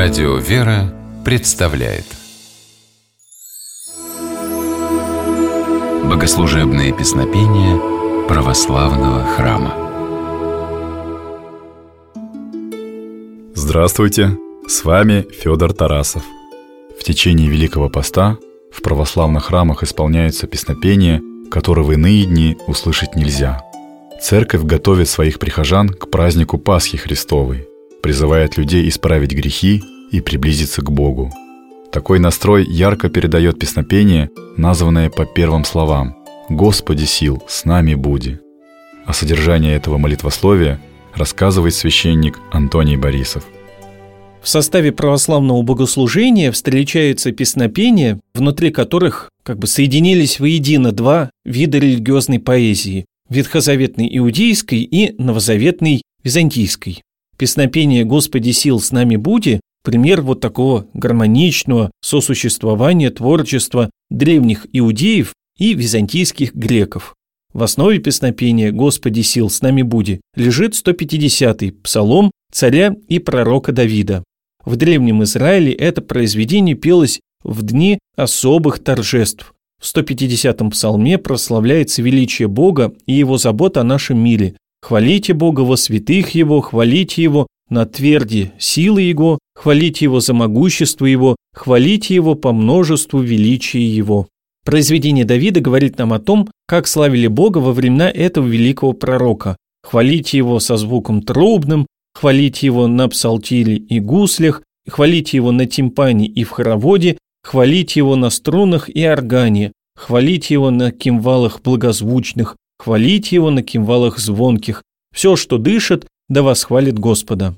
Радио «Вера» представляет Богослужебные песнопения православного храма Здравствуйте! С вами Федор Тарасов. В течение Великого Поста в православных храмах исполняются песнопения, которые в иные дни услышать нельзя. Церковь готовит своих прихожан к празднику Пасхи Христовой – призывает людей исправить грехи и приблизиться к Богу. Такой настрой ярко передает песнопение, названное по первым словам «Господи сил, с нами буди». О содержании этого молитвословия рассказывает священник Антоний Борисов. В составе православного богослужения встречаются песнопения, внутри которых как бы соединились воедино два вида религиозной поэзии – ветхозаветной иудейской и новозаветной византийской. Песнопение «Господи сил с нами буди» – пример вот такого гармоничного сосуществования творчества древних иудеев и византийских греков. В основе песнопения «Господи сил с нами буди» лежит 150-й псалом царя и пророка Давида. В Древнем Израиле это произведение пелось в дни особых торжеств. В 150-м псалме прославляется величие Бога и его забота о нашем мире, Хвалите Бога во святых Его, хвалите Его на тверди силы Его, хвалите Его за могущество Его, хвалите Его по множеству величия Его. Произведение Давида говорит нам о том, как славили Бога во времена этого великого пророка. Хвалите Его со звуком трубным, хвалите Его на псалтире и гуслях, хвалите Его на тимпане и в хороводе, хвалите Его на струнах и органе, хвалите Его на кимвалах благозвучных, Хвалите его на кимвалах звонких. Все, что дышит, да восхвалит Господа.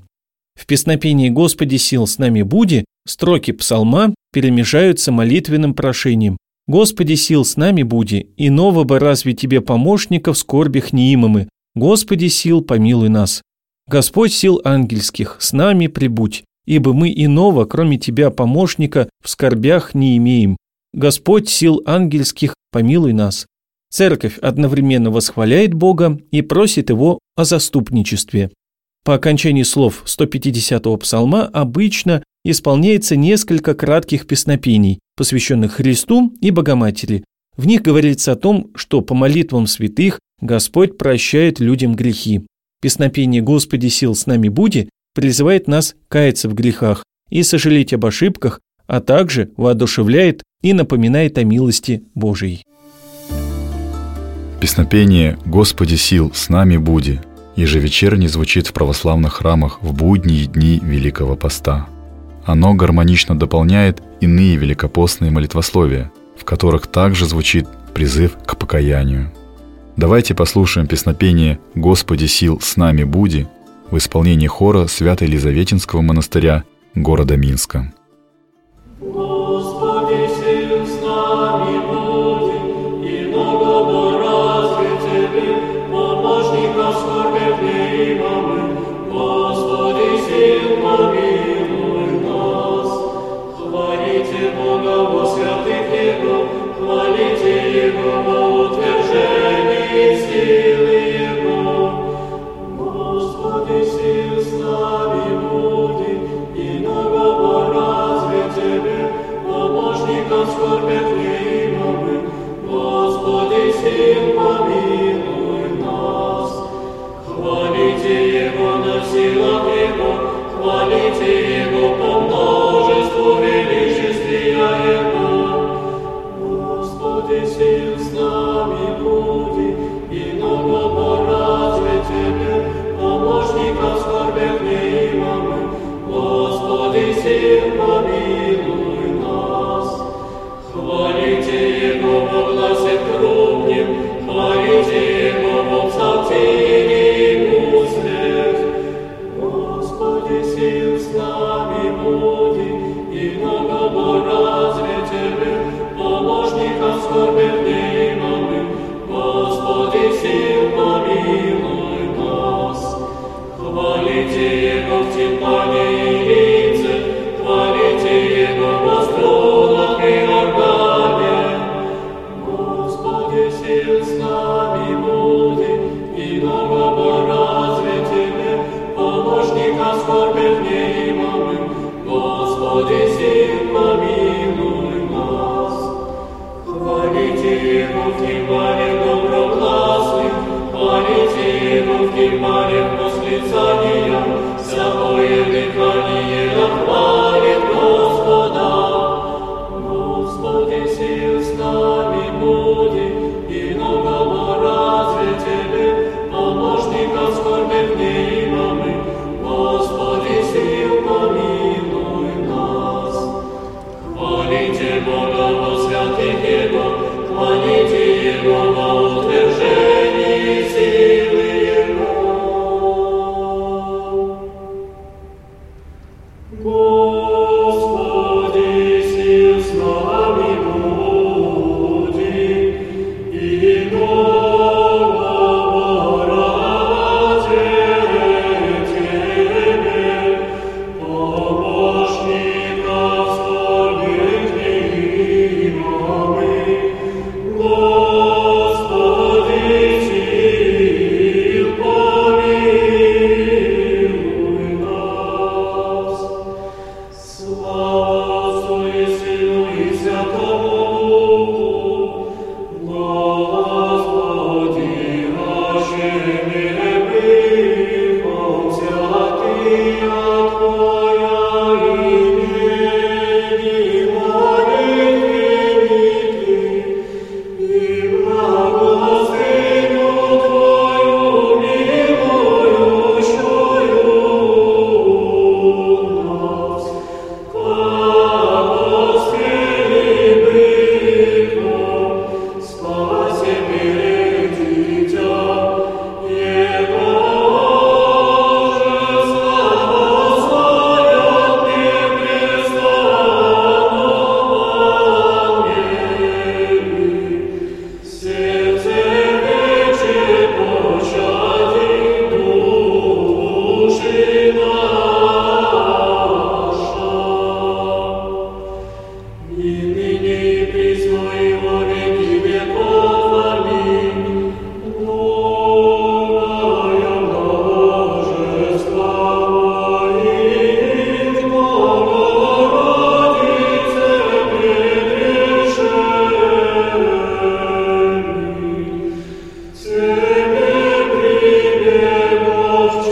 В песнопении «Господи, сил с нами буди» строки псалма перемежаются молитвенным прошением. «Господи, сил с нами буди, иного бы разве тебе помощников скорбях неимомы, Господи, сил помилуй нас. Господь сил ангельских, с нами прибудь, ибо мы иного, кроме тебя, помощника, в скорбях не имеем. Господь сил ангельских, помилуй нас. Церковь одновременно восхваляет Бога и просит Его о заступничестве. По окончании слов 150-го псалма обычно исполняется несколько кратких песнопений, посвященных Христу и Богоматери. В них говорится о том, что по молитвам святых Господь прощает людям грехи. Песнопение «Господи, сил с нами буди» призывает нас каяться в грехах и сожалеть об ошибках, а также воодушевляет и напоминает о милости Божией. Песнопение «Господи сил, с нами буди» ежевечерне звучит в православных храмах в будние дни Великого Поста. Оно гармонично дополняет иные великопостные молитвословия, в которых также звучит призыв к покаянию. Давайте послушаем песнопение «Господи сил, с нами буди» в исполнении хора Свято-Елизаветинского монастыря города Минска.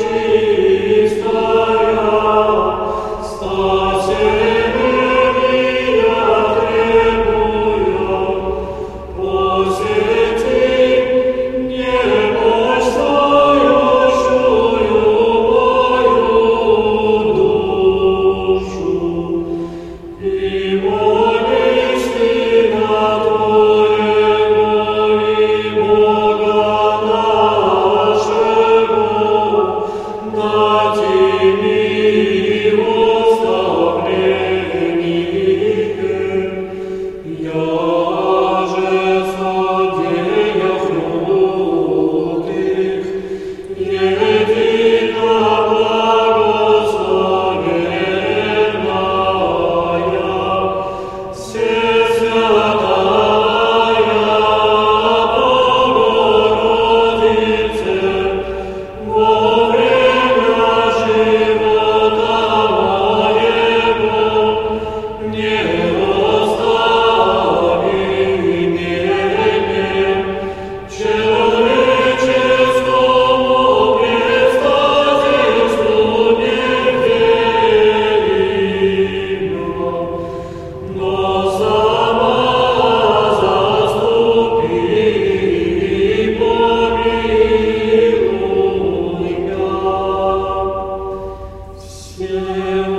Senhor.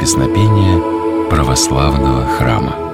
песнопения православного храма.